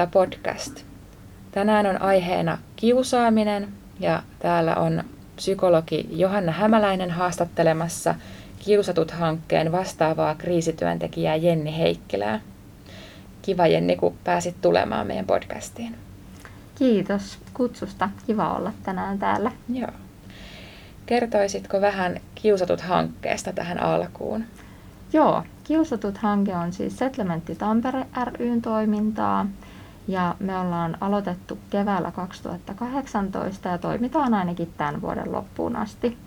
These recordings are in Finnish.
Mielentila podcast. Tänään on aiheena kiusaaminen ja täällä on psykologi Johanna Hämäläinen haastattelemassa Kiusatut-hankkeen vastaavaa kriisityöntekijää Jenni Heikkilää. Kiva Jenni, kun pääsit tulemaan meidän podcastiin. Kiitos kutsusta. Kiva olla tänään täällä. Joo. Kertoisitko vähän Kiusatut-hankkeesta tähän alkuun? Joo, Kiusatut-hanke on siis Settlementti Tampere ryn toimintaa ja me ollaan aloitettu keväällä 2018 ja toimitaan ainakin tämän vuoden loppuun asti.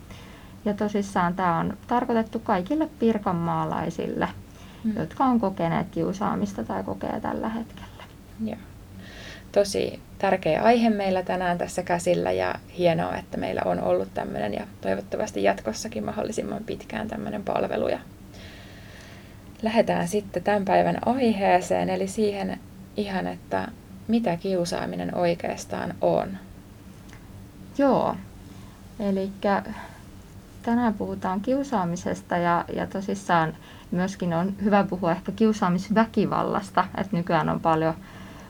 Ja tosissaan tämä on tarkoitettu kaikille pirkanmaalaisille, mm. jotka on kokeneet kiusaamista tai kokee tällä hetkellä. Joo. Tosi tärkeä aihe meillä tänään tässä käsillä ja hienoa, että meillä on ollut tämmöinen ja toivottavasti jatkossakin mahdollisimman pitkään tämmöinen palvelu ja lähdetään sitten tämän päivän aiheeseen, eli siihen ihan, että mitä kiusaaminen oikeastaan on. Joo, eli tänään puhutaan kiusaamisesta ja, ja tosissaan myöskin on hyvä puhua ehkä kiusaamisväkivallasta, että nykyään on paljon,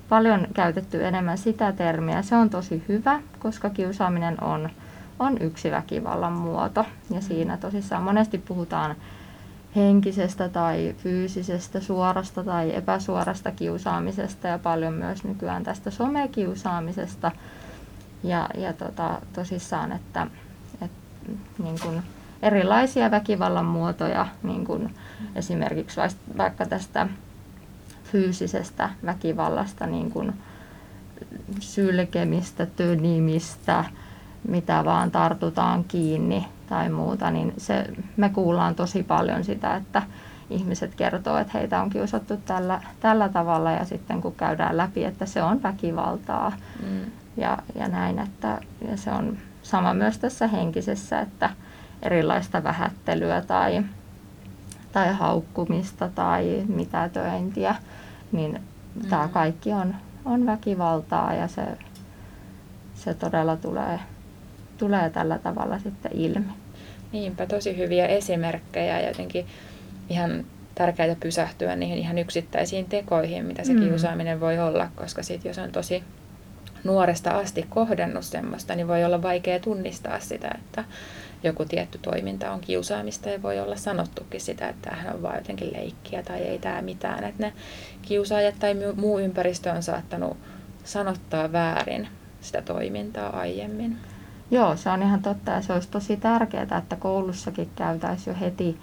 paljon käytetty enemmän sitä termiä. Se on tosi hyvä, koska kiusaaminen on, on yksi väkivallan muoto ja siinä tosissaan monesti puhutaan henkisestä tai fyysisestä, suorasta tai epäsuorasta kiusaamisesta ja paljon myös nykyään tästä somekiusaamisesta. Ja, ja tota, tosissaan, että, että niin kuin erilaisia väkivallan muotoja, niin kuin esimerkiksi vaikka tästä fyysisestä väkivallasta, niin kuin sylkemistä, tönimistä, mitä vaan tartutaan kiinni tai muuta, niin se, me kuullaan tosi paljon sitä, että ihmiset kertoo, että heitä on kiusattu tällä, tällä tavalla ja sitten kun käydään läpi, että se on väkivaltaa mm. ja, ja näin, että ja se on sama myös tässä henkisessä, että erilaista vähättelyä tai, tai haukkumista tai mitätöintiä, niin mm. tämä kaikki on, on väkivaltaa ja se, se todella tulee tulee tällä tavalla sitten ilmi. Niinpä, tosi hyviä esimerkkejä ja jotenkin ihan tärkeää pysähtyä niihin ihan yksittäisiin tekoihin, mitä se mm. kiusaaminen voi olla, koska sit jos on tosi nuoresta asti kohdannut semmoista, niin voi olla vaikea tunnistaa sitä, että joku tietty toiminta on kiusaamista ja voi olla sanottukin sitä, että tämähän on vain jotenkin leikkiä tai ei tämä mitään. Että ne kiusaajat tai muu ympäristö on saattanut sanottaa väärin sitä toimintaa aiemmin. Joo, se on ihan totta ja se olisi tosi tärkeää, että koulussakin käytäisiin jo heti,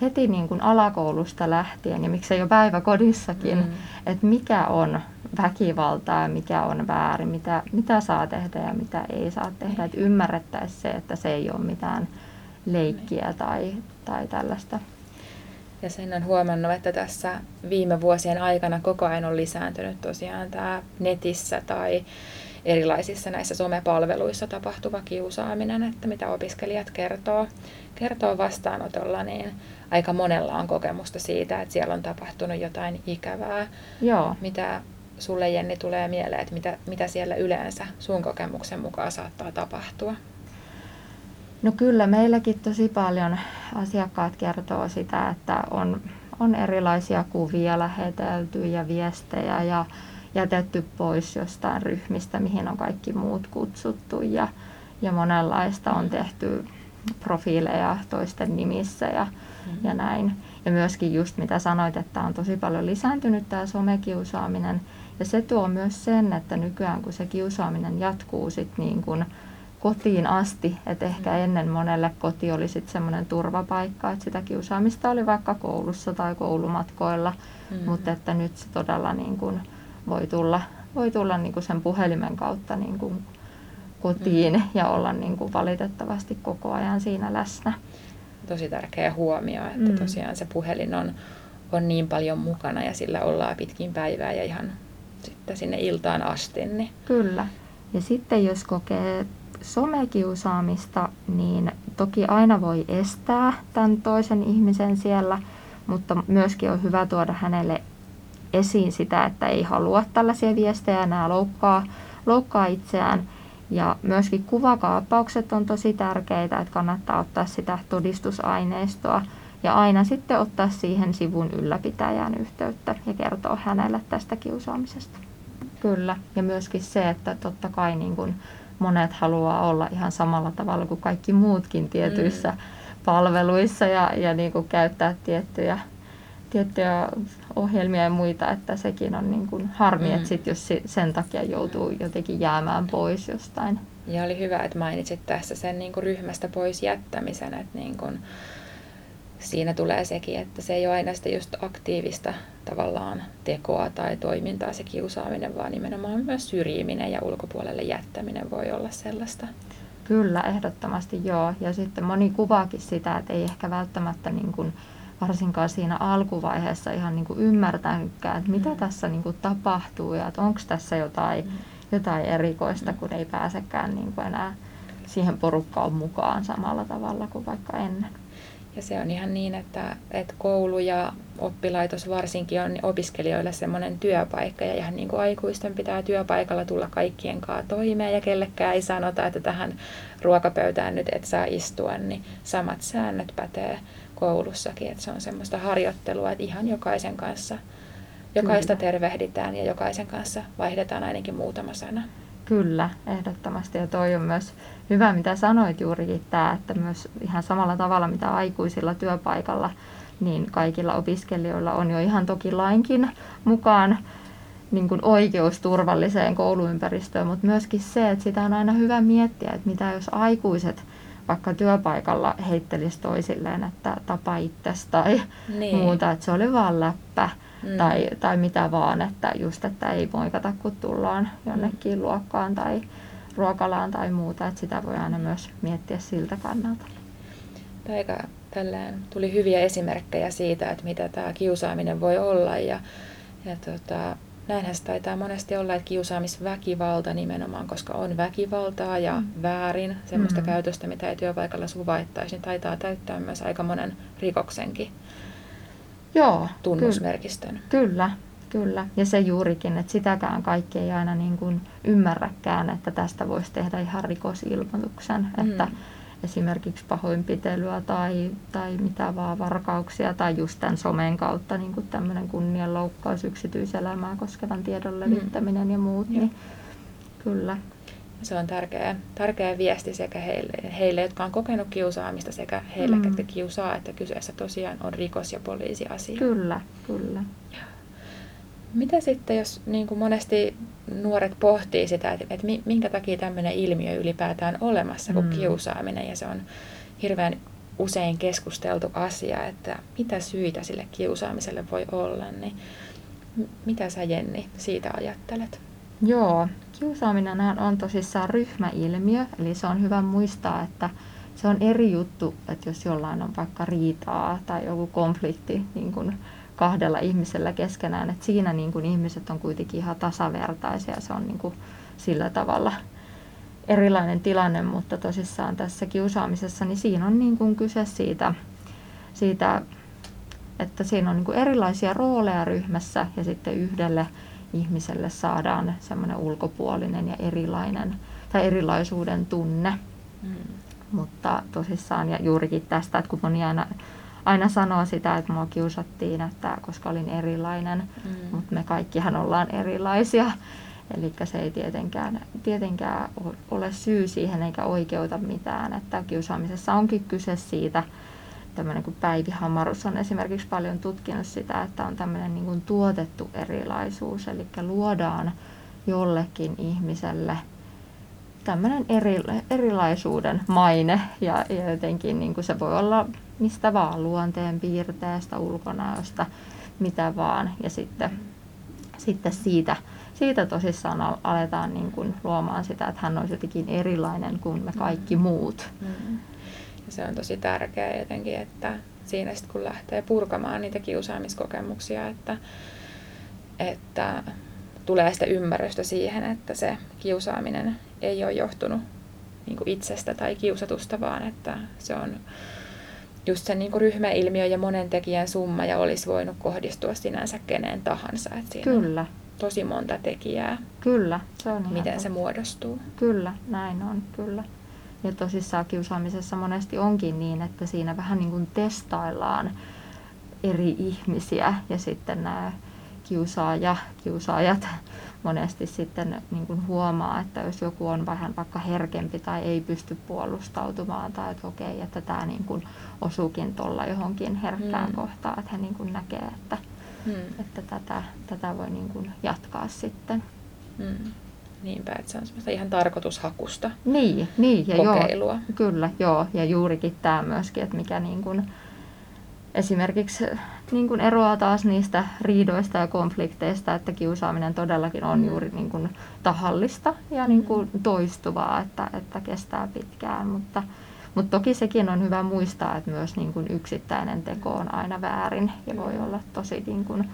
heti niin kuin alakoulusta lähtien ja miksei jo päiväkodissakin, mm. että mikä on väkivaltaa ja mikä on väärin, mitä, mitä saa tehdä ja mitä ei saa tehdä, että ymmärrettäisiin se, että se ei ole mitään leikkiä tai, tai tällaista. Ja sen on huomannut, että tässä viime vuosien aikana koko ajan on lisääntynyt tosiaan tämä netissä tai erilaisissa näissä somepalveluissa tapahtuva kiusaaminen, että mitä opiskelijat kertoo, kertoo vastaanotolla, niin aika monella on kokemusta siitä, että siellä on tapahtunut jotain ikävää. Joo. Mitä sulle Jenni tulee mieleen, että mitä, mitä siellä yleensä sun kokemuksen mukaan saattaa tapahtua? No kyllä, meilläkin tosi paljon asiakkaat kertoo sitä, että on, on erilaisia kuvia lähetelty ja viestejä ja jätetty pois jostain ryhmistä, mihin on kaikki muut kutsuttu ja, ja monenlaista on tehty profiileja toisten nimissä ja, mm-hmm. ja näin. Ja myöskin just mitä sanoit, että on tosi paljon lisääntynyt tämä somekiusaaminen. Ja se tuo myös sen, että nykyään kun se kiusaaminen jatkuu sit niin kuin kotiin asti, että ehkä mm-hmm. ennen monelle koti oli sitten semmoinen turvapaikka, että sitä kiusaamista oli vaikka koulussa tai koulumatkoilla, mm-hmm. mutta että nyt se todella niin kuin voi tulla, voi tulla niin kuin sen puhelimen kautta niin kuin kotiin mm. ja olla niin kuin valitettavasti koko ajan siinä läsnä. Tosi tärkeä huomio, että mm. tosiaan se puhelin on, on niin paljon mukana ja sillä ollaan pitkin päivää ja ihan sitten sinne iltaan asti. Niin. Kyllä. Ja sitten jos kokee somekiusaamista, niin toki aina voi estää tämän toisen ihmisen siellä, mutta myöskin on hyvä tuoda hänelle esiin sitä, että ei halua tällaisia viestejä, nämä loukkaa, loukkaa itseään. Ja myöskin kuvakaappaukset on tosi tärkeitä, että kannattaa ottaa sitä todistusaineistoa Ja aina sitten ottaa siihen sivun ylläpitäjään yhteyttä ja kertoa hänelle tästä kiusaamisesta. Kyllä, ja myöskin se, että totta kai niin kuin monet haluaa olla ihan samalla tavalla kuin kaikki muutkin tietyissä mm. palveluissa ja, ja niin kuin käyttää tiettyjä, tiettyjä ohjelmia ja muita, että sekin on niin kuin harmi, mm. että sit jos sen takia joutuu jotenkin jäämään pois jostain. Ja oli hyvä, että mainitsit tässä sen niin kuin ryhmästä pois jättämisen, että niin kuin, siinä tulee sekin, että se ei ole aina sitä just aktiivista tavallaan tekoa tai toimintaa se kiusaaminen, vaan nimenomaan myös syrjiminen ja ulkopuolelle jättäminen voi olla sellaista. Kyllä, ehdottomasti joo. Ja sitten moni kuvaakin sitä, että ei ehkä välttämättä niin kuin, varsinkaan siinä alkuvaiheessa ihan niin kuin ymmärtänytkään, että mitä mm. tässä niin kuin tapahtuu ja että onko tässä jotain, mm. jotain erikoista, mm. kun ei pääsekään niin kuin enää siihen porukkaan mukaan samalla tavalla kuin vaikka ennen. Ja se on ihan niin, että, että koulu ja oppilaitos varsinkin on opiskelijoille semmoinen työpaikka. Ja ihan niin kuin aikuisten pitää työpaikalla tulla kaikkien kanssa toimeen ja kellekään ei sanota, että tähän ruokapöytään nyt et saa istua, niin samat säännöt pätee koulussakin. Että se on semmoista harjoittelua, että ihan jokaisen kanssa, jokaista tervehditään ja jokaisen kanssa vaihdetaan ainakin muutama sana. Kyllä, ehdottomasti. Ja toi on myös hyvä, mitä sanoit juurikin tämä, että myös ihan samalla tavalla, mitä aikuisilla työpaikalla, niin kaikilla opiskelijoilla on jo ihan toki lainkin mukaan niin kuin oikeus turvalliseen kouluympäristöön, mutta myöskin se, että sitä on aina hyvä miettiä, että mitä jos aikuiset vaikka työpaikalla heittelisi toisilleen, että tapa itsesi tai niin. muuta, että se oli vaan läppä mm. tai, tai mitä vaan, että just, että ei moikata, kun tullaan jonnekin mm. luokkaan tai ruokalaan tai muuta, että sitä voi aina myös miettiä siltä kannalta. Aika tälleen tuli hyviä esimerkkejä siitä, että mitä tämä kiusaaminen voi olla ja, ja tota, näinhän se taitaa monesti olla, että kiusaamisväkivalta nimenomaan, koska on väkivaltaa ja mm. väärin, semmoista mm. käytöstä, mitä ei työpaikalla suvaittaisi, niin taitaa täyttää myös aika monen rikoksenkin Joo, tunnusmerkistön. Kyllä, kyllä. Ja se juurikin, että sitäkään kaikki ei aina niin kuin ymmärräkään, että tästä voisi tehdä ihan rikosilmoituksen, mm. että esimerkiksi pahoinpitelyä tai, tai mitä vaan varkauksia tai just tämän somen kautta niin kuin tämmöinen kunnianloukkaus, yksityiselämää koskevan tiedon mm. levittäminen mm. ja muut, niin kyllä. Se on tärkeä, tärkeä viesti sekä heille, heille, jotka on kokenut kiusaamista, sekä heille, mm. jotka kiusaa, että kyseessä tosiaan on rikos- ja poliisiasia. Kyllä, kyllä. Mitä sitten, jos niin kuin monesti nuoret pohtii sitä, että, että minkä takia tämmöinen ilmiö ylipäätään olemassa kuin mm. kiusaaminen, ja se on hirveän usein keskusteltu asia, että mitä syitä sille kiusaamiselle voi olla, niin mitä sä Jenni siitä ajattelet? Joo, kiusaaminen on tosissaan ryhmäilmiö, eli se on hyvä muistaa, että se on eri juttu, että jos jollain on vaikka riitaa tai joku konflikti niin kuin kahdella ihmisellä keskenään, että siinä niin kuin ihmiset on kuitenkin ihan tasavertaisia, se on niin kuin sillä tavalla erilainen tilanne, mutta tosissaan tässä kiusaamisessa, niin siinä on niin kuin kyse siitä, siitä että siinä on niin kuin erilaisia rooleja ryhmässä ja sitten yhdelle ihmiselle saadaan semmoinen ulkopuolinen ja erilainen tai erilaisuuden tunne. Mm. Mutta tosissaan ja juurikin tästä, että kun moni aina, aina sanoo sitä, että mua kiusattiin, että koska olin erilainen, mm. mutta me kaikkihan ollaan erilaisia. Eli se ei tietenkään, tietenkään ole syy siihen eikä oikeuta mitään, että kiusaamisessa onkin kyse siitä, tämmöinen kuin Päivi Hamarus on esimerkiksi paljon tutkinut sitä, että on tämmöinen niin kuin tuotettu erilaisuus, eli luodaan jollekin ihmiselle tämmöinen eri, erilaisuuden maine ja, ja jotenkin niin kuin se voi olla mistä vaan, luonteen piirteestä, ulkonäöstä, mitä vaan. Ja sitten, sitten siitä, siitä tosissaan aletaan niin kuin luomaan sitä, että hän olisi jotenkin erilainen kuin me kaikki muut. Mm. Ja se on tosi tärkeää jotenkin, että siinä sitten kun lähtee purkamaan niitä kiusaamiskokemuksia, että, että tulee sitä ymmärrystä siihen, että se kiusaaminen ei ole johtunut niin kuin itsestä tai kiusatusta, vaan että se on just se niin kuin ryhmäilmiö ja monen tekijän summa ja olisi voinut kohdistua sinänsä keneen tahansa. Että siinä Kyllä. Tosi monta tekijää. Kyllä, se on Miten se muodostuu. Kyllä, näin on, kyllä. ja tosissaan kiusaamisessa monesti onkin niin, että siinä vähän niin kuin testaillaan eri ihmisiä ja sitten nämä kiusaaja, kiusaajat monesti sitten niin kuin huomaa, että jos joku on vähän vaikka herkempi tai ei pysty puolustautumaan tai että okei, että tämä niin kuin osuukin tuolla johonkin herkkään mm. kohtaan, että he niin kuin näkee, että, mm. että tätä, tätä voi niin kuin jatkaa sitten. Mm. Niinpä, että se on semmoista ihan tarkoitushakusta niin, niin, ja kokeilua. Joo, kyllä, joo. Ja juurikin tämä myöskin, että mikä niin kuin, esimerkiksi niin kuin eroaa taas niistä riidoista ja konflikteista, että kiusaaminen todellakin on mm. juuri niin kuin tahallista ja niin kuin mm. toistuvaa, että, että kestää pitkään. Mutta, mutta toki sekin on hyvä muistaa, että myös niin kuin yksittäinen teko on aina väärin ja voi olla tosi niin kuin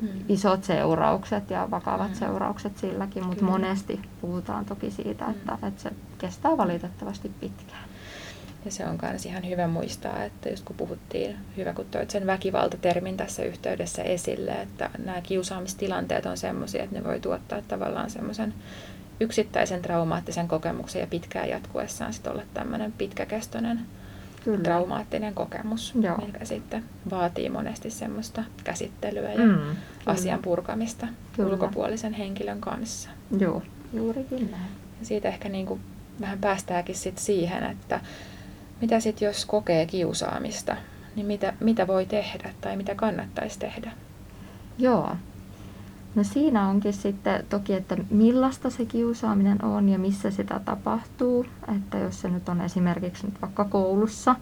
mm. isot seuraukset ja vakavat mm. seuraukset silläkin, mutta monesti puhutaan toki siitä, että, että se kestää valitettavasti pitkään. Ja se on myös ihan hyvä muistaa, että just kun puhuttiin, hyvä kun toit sen väkivaltatermin tässä yhteydessä esille, että nämä kiusaamistilanteet on semmoisia, että ne voi tuottaa tavallaan semmoisen yksittäisen traumaattisen kokemuksen ja pitkään jatkuessaan sitten olla tämmöinen pitkäkestoinen Kyllä. traumaattinen kokemus, Joo. mikä sitten vaatii monesti semmoista käsittelyä ja mm, asian purkamista kyllä. ulkopuolisen henkilön kanssa. Joo, juurikin näin. Ja siitä ehkä niin kuin vähän päästäänkin sitten siihen, että mitä sitten jos kokee kiusaamista, niin mitä, mitä voi tehdä tai mitä kannattaisi tehdä? Joo. No siinä onkin sitten toki, että millaista se kiusaaminen on ja missä sitä tapahtuu. Että jos se nyt on esimerkiksi nyt vaikka koulussa,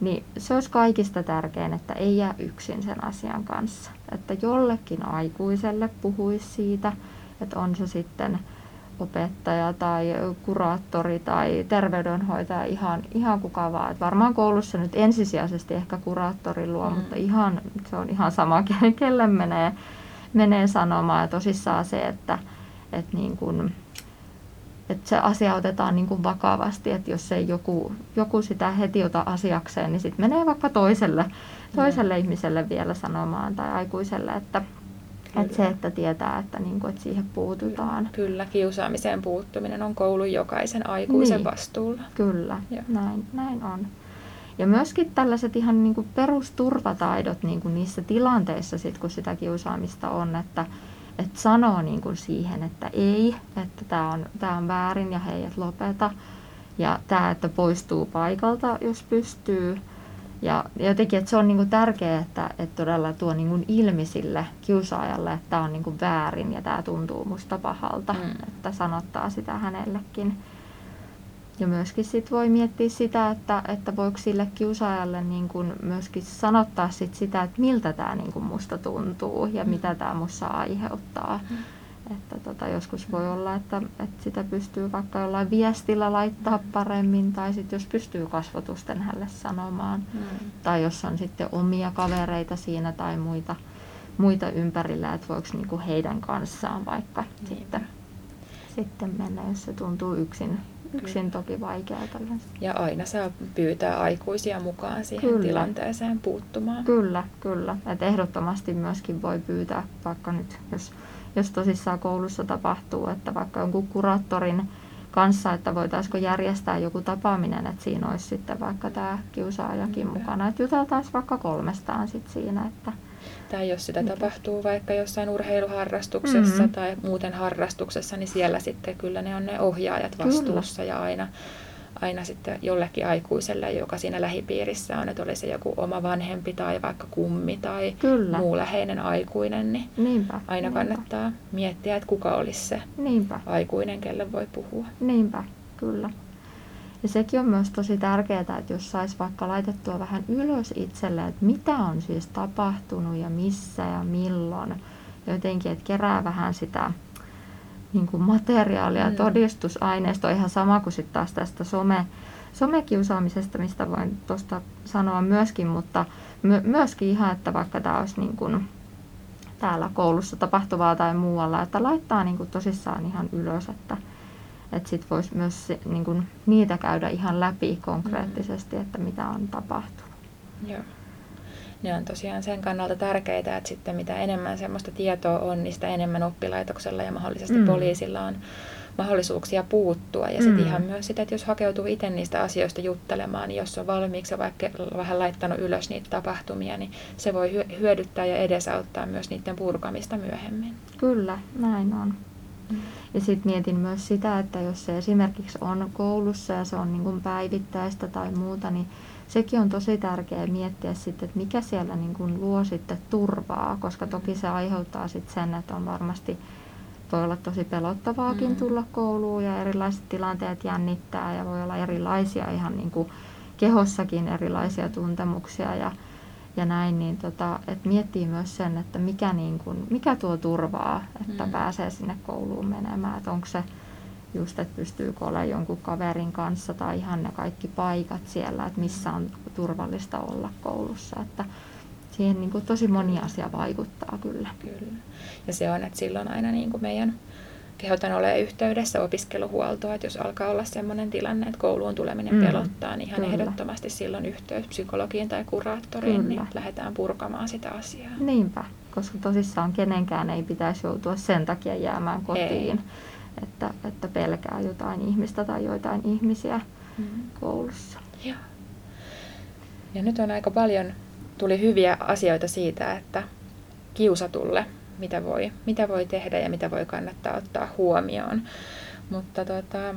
niin se olisi kaikista tärkein, että ei jää yksin sen asian kanssa. Että jollekin aikuiselle puhuisi siitä, että on se sitten opettaja tai kuraattori tai terveydenhoitaja, ihan, ihan kuka vaan. Et varmaan koulussa nyt ensisijaisesti ehkä kuraattori luo, mm. mutta ihan, se on ihan sama, kelle menee, menee sanomaan. Ja tosissaan se, että, että, niin kun, että se asia otetaan niin kuin vakavasti, että jos ei joku, joku sitä heti ota asiakseen, niin sitten menee vaikka toiselle, toiselle mm. ihmiselle vielä sanomaan tai aikuiselle, että että se, että tietää, että, niin kuin, että siihen puututaan. Kyllä, kiusaamiseen puuttuminen on koulun jokaisen aikuisen niin, vastuulla. Kyllä, näin, näin on. Ja myöskin tällaiset ihan niin kuin perusturvataidot niin kuin niissä tilanteissa, sit, kun sitä kiusaamista on, että, että sanoo niin kuin siihen, että ei, että tämä on, tää on väärin ja hei, että lopeta. Ja tämä, että poistuu paikalta, jos pystyy ja jotenkin, että se on niin kuin tärkeää, että, että todella tuo niin kuin ilmi sille kiusaajalle, että tämä on niin kuin väärin ja tämä tuntuu musta pahalta, mm. että sanottaa sitä hänellekin. Ja myöskin sit voi miettiä sitä, että, että voiko sille kiusaajalle niin kuin myöskin sanottaa sit sitä, että miltä tämä niin kuin musta tuntuu ja mm. mitä tämä musta aiheuttaa. Mm. Että tota, joskus voi olla, että, että sitä pystyy vaikka jollain viestillä laittaa paremmin, tai sitten jos pystyy kasvotusten hänelle sanomaan, mm. tai jos on sitten omia kavereita siinä tai muita, muita ympärillä, että voiko niinku heidän kanssaan vaikka niin. sitten, sitten mennä, jos se tuntuu yksin, yksin toki vaikealta Ja aina saa pyytää aikuisia mukaan siihen kyllä. tilanteeseen puuttumaan. Kyllä, kyllä. Et ehdottomasti myöskin voi pyytää, vaikka nyt jos jos tosissaan koulussa tapahtuu, että vaikka jonkun kuraattorin kanssa, että voitaisiinko järjestää joku tapaaminen, että siinä olisi sitten vaikka tämä kiusaajakin mm. mukana, että juteltaisiin vaikka kolmestaan sitten siinä, että tai jos sitä Mikä? tapahtuu vaikka jossain urheiluharrastuksessa mm-hmm. tai muuten harrastuksessa, niin siellä sitten kyllä ne on ne ohjaajat vastuussa kyllä. ja aina aina sitten jollekin aikuiselle, joka siinä lähipiirissä on, että oli se joku oma vanhempi tai vaikka kummi tai Kyllä. muu läheinen aikuinen, niin niinpä, aina niinpä. kannattaa miettiä, että kuka olisi se niinpä. aikuinen, kelle voi puhua. Niinpä, kyllä. Ja sekin on myös tosi tärkeää, että jos saisi vaikka laitettua vähän ylös itselle, että mitä on siis tapahtunut ja missä ja milloin. Ja jotenkin, että kerää vähän sitä niin kuin materiaalia, mm. todistusaineistoa, ihan sama kuin sitten taas tästä some, somekiusaamisesta, mistä voin tuosta sanoa myöskin, mutta my, myöskin ihan, että vaikka tämä olisi niin kuin täällä koulussa tapahtuvaa tai muualla, että laittaa niin kuin tosissaan ihan ylös, että, että sitten voisi myös niin kuin niitä käydä ihan läpi konkreettisesti, mm. että mitä on tapahtunut. Joo ne on tosiaan sen kannalta tärkeitä, että sitten mitä enemmän semmoista tietoa on, niin sitä enemmän oppilaitoksella ja mahdollisesti mm. poliisilla on mahdollisuuksia puuttua. Ja sitten mm. ihan myös sitä, että jos hakeutuu itse niistä asioista juttelemaan, niin jos on valmiiksi vaikka vähän laittanut ylös niitä tapahtumia, niin se voi hyödyttää ja edesauttaa myös niiden purkamista myöhemmin. Kyllä, näin on. Ja sitten mietin myös sitä, että jos se esimerkiksi on koulussa ja se on niin kuin päivittäistä tai muuta, niin sekin on tosi tärkeää miettiä sitten, että mikä siellä niin kuin luo sitten turvaa, koska toki se aiheuttaa sitten sen, että on varmasti voi olla tosi pelottavaakin mm. tulla kouluun ja erilaiset tilanteet jännittää ja voi olla erilaisia ihan niin kuin kehossakin erilaisia tuntemuksia ja, ja näin, niin tota, että miettii myös sen, että mikä, niin kuin, mikä tuo turvaa, että mm. pääsee sinne kouluun menemään, että onko se just, että pystyykö olemaan jonkun kaverin kanssa tai ihan ne kaikki paikat siellä, että missä on turvallista olla koulussa, että siihen niin kuin tosi moni asia vaikuttaa kyllä. Kyllä. Ja se on, että silloin aina niin kuin meidän kehotan olemaan yhteydessä opiskeluhuoltoa, että jos alkaa olla sellainen tilanne, että kouluun tuleminen mm. pelottaa, niin ihan Kyllä. ehdottomasti silloin yhteys psykologiin tai kuraattoriin, niin lähdetään purkamaan sitä asiaa. Niinpä, koska tosissaan kenenkään ei pitäisi joutua sen takia jäämään kotiin, että, että pelkää jotain ihmistä tai joitain ihmisiä mm. koulussa. Ja. ja nyt on aika paljon, tuli hyviä asioita siitä, että kiusatulle mitä voi, mitä voi tehdä ja mitä voi kannattaa ottaa huomioon. Mutta tota,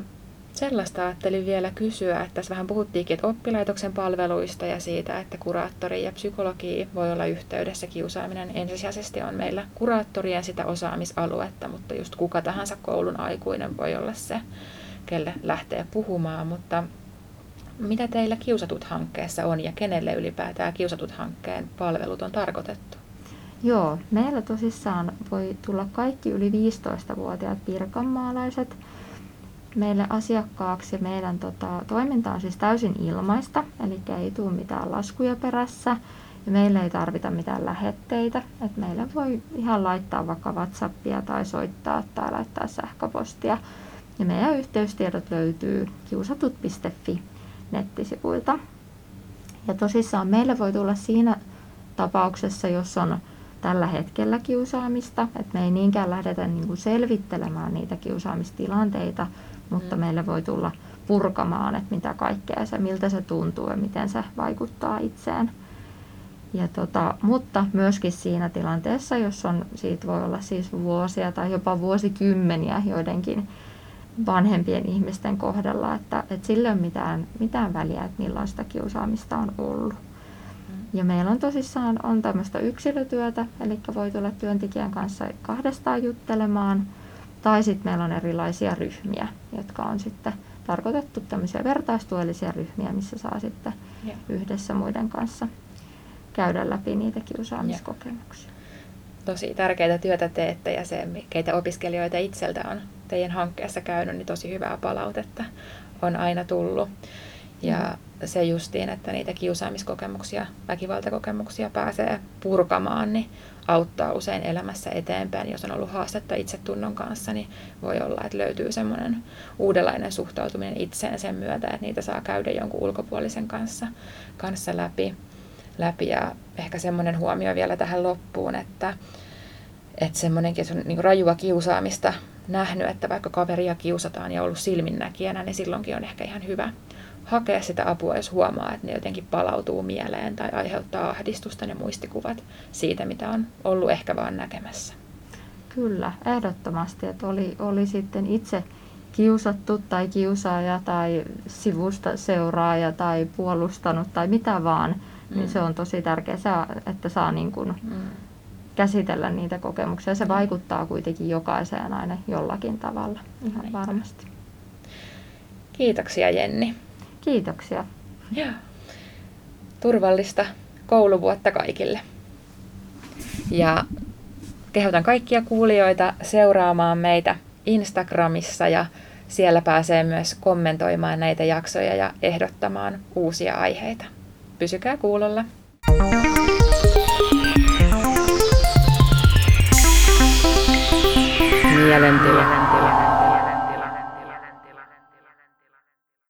sellaista ajattelin vielä kysyä, että tässä vähän puhuttiinkin että oppilaitoksen palveluista ja siitä, että kuraattori ja psykologi voi olla yhteydessä. Kiusaaminen ensisijaisesti on meillä kuraattorien sitä osaamisaluetta, mutta just kuka tahansa koulun aikuinen voi olla se, kelle lähtee puhumaan. Mutta mitä teillä Kiusatut hankkeessa on ja kenelle ylipäätään Kiusatut hankkeen palvelut on tarkoitettu? Joo, meillä tosissaan voi tulla kaikki yli 15-vuotiaat pirkanmaalaiset meille asiakkaaksi. Meidän tota, toiminta on siis täysin ilmaista, eli ei tule mitään laskuja perässä. Ja meillä ei tarvita mitään lähetteitä. Et meillä voi ihan laittaa vaikka Whatsappia tai soittaa tai laittaa sähköpostia. Ja meidän yhteystiedot löytyy kiusatut.fi nettisivuilta. Ja tosissaan meille voi tulla siinä tapauksessa, jos on tällä hetkellä kiusaamista, että me ei niinkään lähdetä niin kuin selvittelemään niitä kiusaamistilanteita, mutta mm. meille voi tulla purkamaan, että mitä kaikkea se, miltä se tuntuu ja miten se vaikuttaa itseen. Ja tota, mutta myöskin siinä tilanteessa, jos on, siitä voi olla siis vuosia tai jopa vuosikymmeniä joidenkin vanhempien ihmisten kohdalla, että, että sillä ei ole mitään, mitään väliä, että millaista kiusaamista on ollut. Ja meillä on tosissaan on tämmöistä yksilötyötä, eli voi tulla työntekijän kanssa kahdestaan juttelemaan, tai sitten meillä on erilaisia ryhmiä, jotka on sitten tarkoitettu tämmöisiä vertaistuellisia ryhmiä, missä saa sitten ja. yhdessä muiden kanssa käydä läpi niitä kiusaamiskokemuksia. Ja. Tosi tärkeää työtä teette ja se, keitä opiskelijoita itseltä on teidän hankkeessa käynyt, niin tosi hyvää palautetta on aina tullut. Ja mm. se justiin, että niitä kiusaamiskokemuksia, väkivaltakokemuksia pääsee purkamaan, niin auttaa usein elämässä eteenpäin. Jos on ollut haastetta itsetunnon kanssa, niin voi olla, että löytyy semmoinen uudenlainen suhtautuminen itseen sen myötä, että niitä saa käydä jonkun ulkopuolisen kanssa, kanssa läpi. läpi. Ja ehkä semmoinen huomio vielä tähän loppuun, että, että semmoinenkin, että on niin rajua kiusaamista nähnyt, että vaikka kaveria kiusataan ja ollut silminnäkijänä, niin silloinkin on ehkä ihan hyvä hakea sitä apua, jos huomaa, että ne jotenkin palautuu mieleen tai aiheuttaa ahdistusta ne muistikuvat siitä, mitä on ollut ehkä vaan näkemässä. Kyllä, ehdottomasti, että oli, oli sitten itse kiusattu tai kiusaaja tai sivusta seuraaja tai puolustanut tai mitä vaan, niin mm. niin se on tosi tärkeää, että saa niin kuin mm. käsitellä niitä kokemuksia. Se mm. vaikuttaa kuitenkin jokaiseen aina jollakin tavalla, ihan Näin. varmasti. Kiitoksia Jenni. Kiitoksia. Joo. Turvallista kouluvuotta kaikille. Ja kehotan kaikkia kuulijoita seuraamaan meitä Instagramissa ja siellä pääsee myös kommentoimaan näitä jaksoja ja ehdottamaan uusia aiheita. Pysykää kuulolla. Mielentila.